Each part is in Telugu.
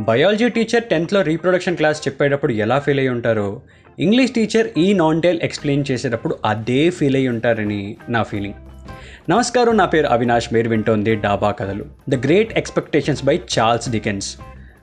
బయాలజీ టీచర్ టెన్త్లో రీప్రొడక్షన్ క్లాస్ చెప్పేటప్పుడు ఎలా ఫీల్ అయ్యి ఉంటారో ఇంగ్లీష్ టీచర్ ఈ నాన్ ఎక్స్ప్లెయిన్ చేసేటప్పుడు అదే ఫీల్ అయ్యి ఉంటారని నా ఫీలింగ్ నమస్కారం నా పేరు అవినాష్ మీరు వింటోంది డాబా కథలు. The great expectations by Charles Dickens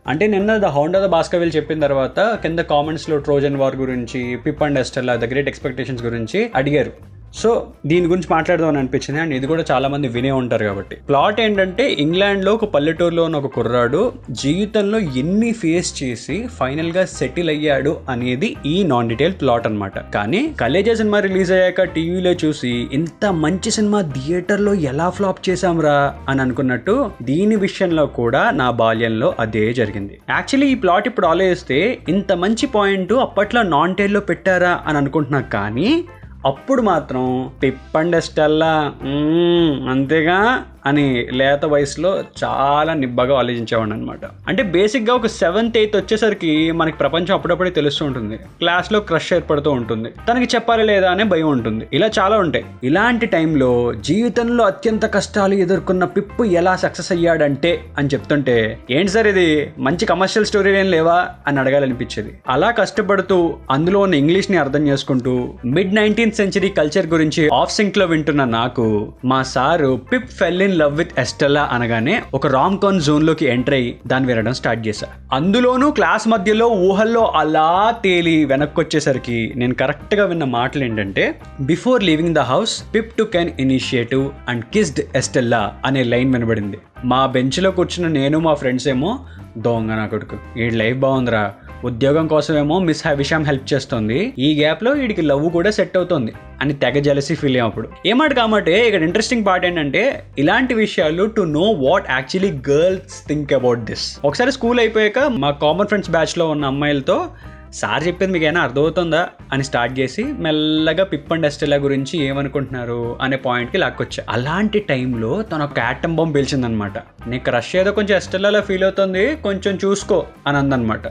అంటే నిన్న the hound of the Baskerville చెప్పిన తర్వాత కింద కామెంట్స్లో ట్రోజన్ వార్ గురించి పిప్ అండ్ ఎస్టర్లా ద గ్రేట్ ఎక్స్పెక్టేషన్స్ గురించి అడిగారు. సో దీని గురించి మాట్లాడదామని అనిపించింది. అండ్ ఇది కూడా చాలా మంది వినే ఉంటారు కాబట్టి. ప్లాట్ ఏంటంటే ఇంగ్లాండ్లో ఒక పల్లెటూరులో ఉన్న ఒక కుర్రాడు జీవితంలో ఎన్ని ఫేస్ చేసి ఫైనల్గా సెటిల్ అయ్యాడు అనేది ఈ నాన్ డీటెయిల్ ప్లాట్ అన్నమాట. కానీ కలేజా సినిమా రిలీజ్ అయ్యాక టీవీలో చూసి ఇంత మంచి సినిమా థియేటర్లో ఎలా ఫ్లాప్ చేశాంరా అని అనుకున్నట్టు దీని విషయంలో కూడా నా బాల్యంలో అదే జరిగింది. యాక్చువల్లీ ఈ ప్లాట్ ఇప్పుడు ఆలోచిస్తే ఇంత మంచి పాయింట్ అప్పట్లో నాన్ టైల్లో పెట్టారా అని అనుకుంటున్నా కానీ అప్పుడు మాత్రం పిప్ అండ్ ఎస్టెల్లా మ్మ్, అంతేగా. అని లేత వయసులో చాలా నిబ్బగా ఆలోచించేవాడిని అనమాట అంటే బేసిక్గా ఒక సెవెంత్ ఎయిత్ వచ్చేసరికి మనకి ప్రపంచం అప్పుడప్పుడే తెలుస్తూ ఉంటుంది. క్లాస్లో క్రష్ ఏర్పడుతూ ఉంటుంది. తనకి చెప్పాలి లేదా అనే భయం ఉంటుంది. ఇలా చాలా ఉంటాయి. ఇలాంటి టైంలో జీవితంలో అత్యంత కష్టాలు ఎదుర్కొన్న పిప్పు ఎలా సక్సెస్ అయ్యాడంటే అని చెప్తుంటే ఏంటి సార్ ఇది? మంచి కమర్షియల్ స్టోరీ ఏం లేవా? అని అడగాలనిపించేది. అలా కష్టపడుతూ అందులో ఉన్న ఇంగ్లీష్ని అర్థం చేసుకుంటూ మిడ్ నైన్టీన్త్ సెంచరీ కల్చర్ గురించి ఆఫ్ సింక్లో వింటున్న నాకు మా sir Pip fell in in love with Estella అనగానే ఒక రామ్ కాన్ జోన్లోకి ఎంటర్ అయ్యి దాన్ని వినడం స్టార్ట్ చేశా. అందులోనూ క్లాస్ మధ్యలో ఊహల్లో అలా తేలి వెనక్కి వచ్చేసరికి నేను కరెక్ట్గా విన్న మాటలు ఏంటంటే before leaving the house Pip to can initiative and kissed Estella అనే లైన్ వినబడింది. మా బెంచ్లో కూర్చున్న నేను మా ఫ్రెండ్స్ ఏమో దొంగ నా కొడుకు ఈ లైఫ్ బాగుందిరా ఉద్యోగం కోసమేమో మిస్ విషయం హెల్ప్ చేస్తుంది. ఈ గ్యాప్లో వీడికి లవ్ కూడా సెట్ అవుతుంది. అని తెగ జలసి ఫీల్ అయ్యేప్పుడు ఏమాట కాబట్టి ఇక్కడ ఇంట్రెస్టింగ్ పార్ట్ ఏంటంటే ఇలాంటి విషయాలు to know what actually girls think about this ఒకసారి స్కూల్ అయిపోయాక మా కామన్ ఫ్రెండ్స్ బ్యాచ్లో ఉన్న అమ్మాయిలతో సార్ చెప్పింది మీకు ఏమైనా అర్థమవుతుందా? అని స్టార్ట్ చేసి మెల్లగా పిప్ అండ్ ఎస్టెలా గురించి ఏమనుకుంటున్నారు అనే పాయింట్కి లాక్కొచ్చా. అలాంటి టైంలో తన ఒక యాటమ్ బాంబ్ పేల్చిందనమాట. నీకు రష్ ఏదో కొంచెం ఎస్టెల్లాలో ఫీల్ అవుతుంది కొంచెం చూసుకో అని అందనమాట.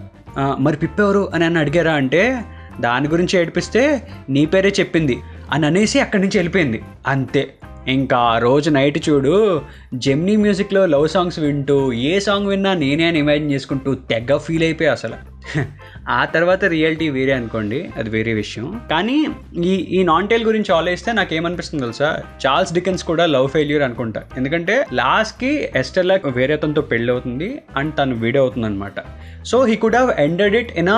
మరి పిప్ ఎవరు? అని నన్ను అడిగారా అంటే దాని గురించి ఏడిపిస్తే నీ పేరే చెప్పింది. అని అనేసి అక్కడి నుంచి వెళ్ళిపోయింది. అంతే. ఇంకా ఆ రోజు నైట్ చూడు జెమ్నీ మ్యూజిక్లో లవ్ సాంగ్స్ వింటూ ఏ సాంగ్ విన్నా నేనే అని ఇమాజిన్ చేసుకుంటూ తెగ ఫీల్ అయిపోయా అసలు. ఆ తర్వాత రియాలిటీ వేరే అనుకోండి అది వేరే విషయం. కానీ ఈ ఈ నాన్ టైల్ గురించి ఆలోచిస్తే నాకు ఏమనిపిస్తుంది తెలుసా? చార్ల్స్ డికెన్స్ కూడా లవ్ ఫెయిల్యూర్ అనుకుంటా. ఎందుకంటే లాస్ట్కి ఎస్టెల్లా వేరే అతనితో పెళ్ళి అవుతుంది అండ్ తను వీడియో అవుతుంది అనమాట so he could have ended it in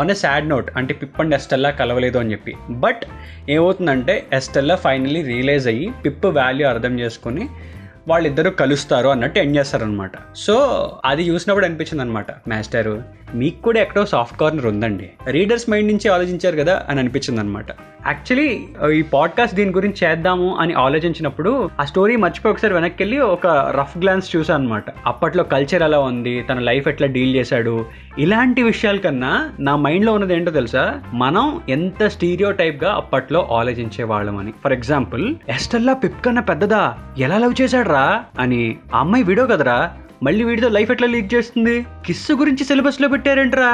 on a sad note అంటే పిప్ అండ్ ఎస్టెల్లా కలవలేదు అని చెప్పి. బట్ ఏమవుతుందంటే ఎస్టెల్లా ఫైనల్లీ రియలైజ్ అయ్యి పిప్ వాల్యూ అర్థం చేసుకొని వాళ్ళిద్దరూ కలుస్తారు అన్నట్టు ఎండ్ చేస్తారనమాట సో అది చూసినప్పుడు అనిపించింది అనమాట మాస్టరు మీకు కూడా ఎక్కడో సాఫ్ట్ కార్నర్ ఉందండి. రీడర్స్ మైండ్ నుంచి ఆలోచించారు కదా అని అనిపించింది అనమాట యాక్చువల్లీ ఈ పాడ్కాస్ట్ దీని గురించి చేద్దాము అని ఆలోచించినప్పుడు ఆ స్టోరీ మర్చిపోయి ఒకసారి వెనక్కి వెళ్ళి ఒక రఫ్ గ్లాన్స్ చూసాను అనమాట అప్పట్లో కల్చర్ ఎలా ఉంది తన లైఫ్ ఎట్లా డీల్ చేశాడు ఇలాంటి విషయాల కన్నా నా మైండ్లో ఉన్నది ఏంటో తెలుసా? మనం ఎంత స్టీరియో టైప్గా అప్పట్లో ఆలోచించే వాళ్ళమని ఫర్ ఎగ్జాంపుల్ ఎస్టల్లా పిప్ కన్నా పెద్దదా ఎలా లవ్ చేశాడ్రా అని ఆ అమ్మాయి వీడో కదరా మళ్ళీ వీడితో లైఫ్ ఎట్లా లీక్ చేస్తుంది? కిస్సు గురించి సిలబస్లో పెట్టారేంట్రా?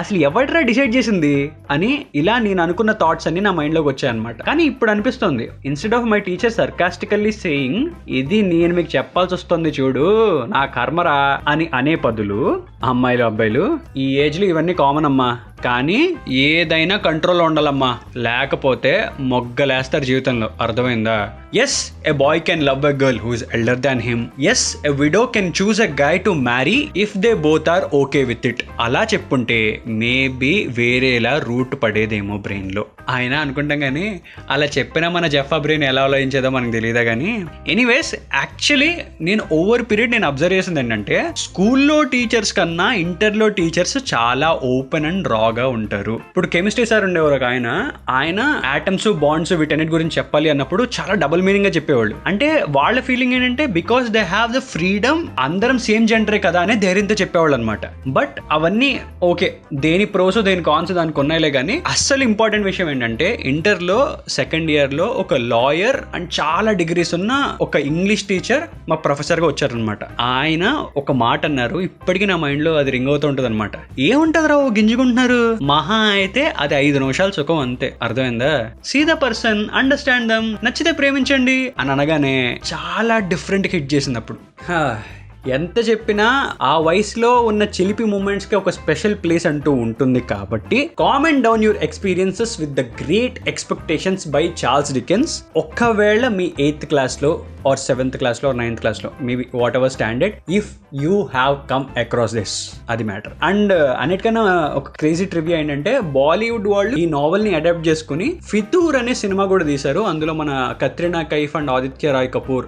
అసలు ఎవడరా డిసైడ్ చేసింది అని ఇలా నేను అనుకున్న థాట్స్ అన్ని నా మైండ్లోకి వచ్చాయి అనమాట కానీ ఇప్పుడు అనిపిస్తుంది instead of my teacher sarcastically saying ఇది నేను మీకు చెప్పాల్సి వస్తుంది చూడు నా కర్మరా అని అనే పదులు అమ్మాయిలు అబ్బాయిలు ఈ ఏజ్లో ఇవన్నీ కామన్ అమ్మా. కానీ ఏదైనా కంట్రోల్ ఉండాలమ్మా. లేకపోతే మొగ్గలేస్తారు జీవితంలో. అర్థమైందా? Yes a boy can love a girl who's elder than him yes a widow can choose a guy to marry if they both are okay with it అలా చెప్పుంటే మేబీ వేరేలా రూట్ పడేదేమో బ్రెయిన్లో ఆయన అనుకుంటాం కానీ అలా చెప్పినా మన జఫా బ్రెయిన్ ఎలా ఆలోచించేదో మనకు తెలియదా కానీ ఎనీవేస్ యాక్చువల్లీ నేను ఓవర్ పీరియడ్ నేను అబ్జర్వ్ చేసింది ఏంటంటే స్కూల్లో టీచర్స్ కన్నా ఇంటర్లో టీచర్స్ చాలా ఓపెన్ అండ్ రాగా ఉంటారు. ఇప్పుడు కెమిస్ట్రీ సార్ ఉండేవారు ఒక ఆయన ఆయన ఆటమ్స్ బాండ్స్ వీటన్నిటి గురించి చెప్పాలి అన్నప్పుడు చాలా డబుల్ మీనింగ్గా చెప్పేవాళ్ళు. అంటే వాళ్ళ ఫీలింగ్ ఏంటంటే because they have the freedom అందరం సేమ్ జెండరే కదా అనే ధైర్యంతో చెప్పేవాళ్ళు అనమాట బట్ అవన్నీ ఓకే దేని ప్రోస్ దేని కాన్స్ దానికి ఉన్నాయిలే కానీ అస్సలు ఇంపార్టెంట్ విషయం ఏంటంటే ఇంటర్లో సెకండ్ ఇయర్లో ఒక లాయర్ అండ్ చాలా డిగ్రీస్ ఉన్న ఒక ఇంగ్లీష్ టీచర్ మా ప్రొఫెసర్గా వచ్చారనమాట ఆయన ఒక మాట అన్నారు. ఇప్పటికీ నా మైండ్లో అది రింగ్ అవుతూ ఉంటుంది అనమాట ఏముంటది రావు గింజుకుంటున్నారు? మహా అయితే అది ఐదు నిమిషాలు సుఖం అంతే. అర్థమైందా? See the person understand them నచ్చితే ప్రేమించండి. అని అనగానే చాలా డిఫరెంట్ హిట్ చేసింది అప్పుడు. హా, ఎంత చెప్పినా ఆ వయసులో ఉన్న చిలిపి మూమెంట్స్కి ఒక స్పెషల్ ప్లేస్ అంటూ ఉంటుంది కాబట్టి comment down your experiences with the great expectations by Charles Dickens ఒక్కవేళ మీ ఎయిత్ క్లాస్లో ఆర్ సెవెంత్ క్లాస్లో నైన్త్ క్లాస్లో మీ whatever standard if you have come across this అది మ్యాటర్ అండ్ uh, అన్నిటికన్నా ఒక క్రేజీ ట్రివ్యూ ఏంటంటే బాలీవుడ్ వాళ్ళు ఈ నావెల్ని అడాప్ట్ చేసుకుని ఫితూర్ అనే సినిమా కూడా తీశారు. అందులో మన కత్రినా కైఫ్ అండ్ ఆదిత్య రాయ్ కపూర్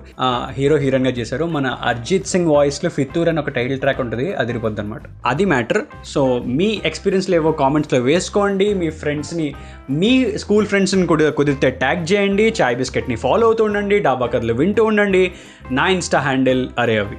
హీరో హీరోయిన్గా చేశారు. మన అర్జిత్ సింగ్ వాయిస్లో ఫిత్తూర్ ఫితూర్ అని ఒక టైటిల్ ట్రాక్ ఉంటుంది అదిరిపోద్ది అనమాట అది మ్యాటర్. సో మీ ఎక్స్పీరియన్స్లో ఏవో కామెంట్స్లో వేసుకోండి మీ ఫ్రెండ్స్ని మీ స్కూల్ ఫ్రెండ్స్ని కూడా కుదిరితే ట్యాగ్ చేయండి చాయ్ బిస్కెట్ని ఫాలో అవుతూ ఉండండి డాబా కథలు వింటూ ఉండండి. నా ఇన్స్టా హ్యాండిల్ అరే అవి.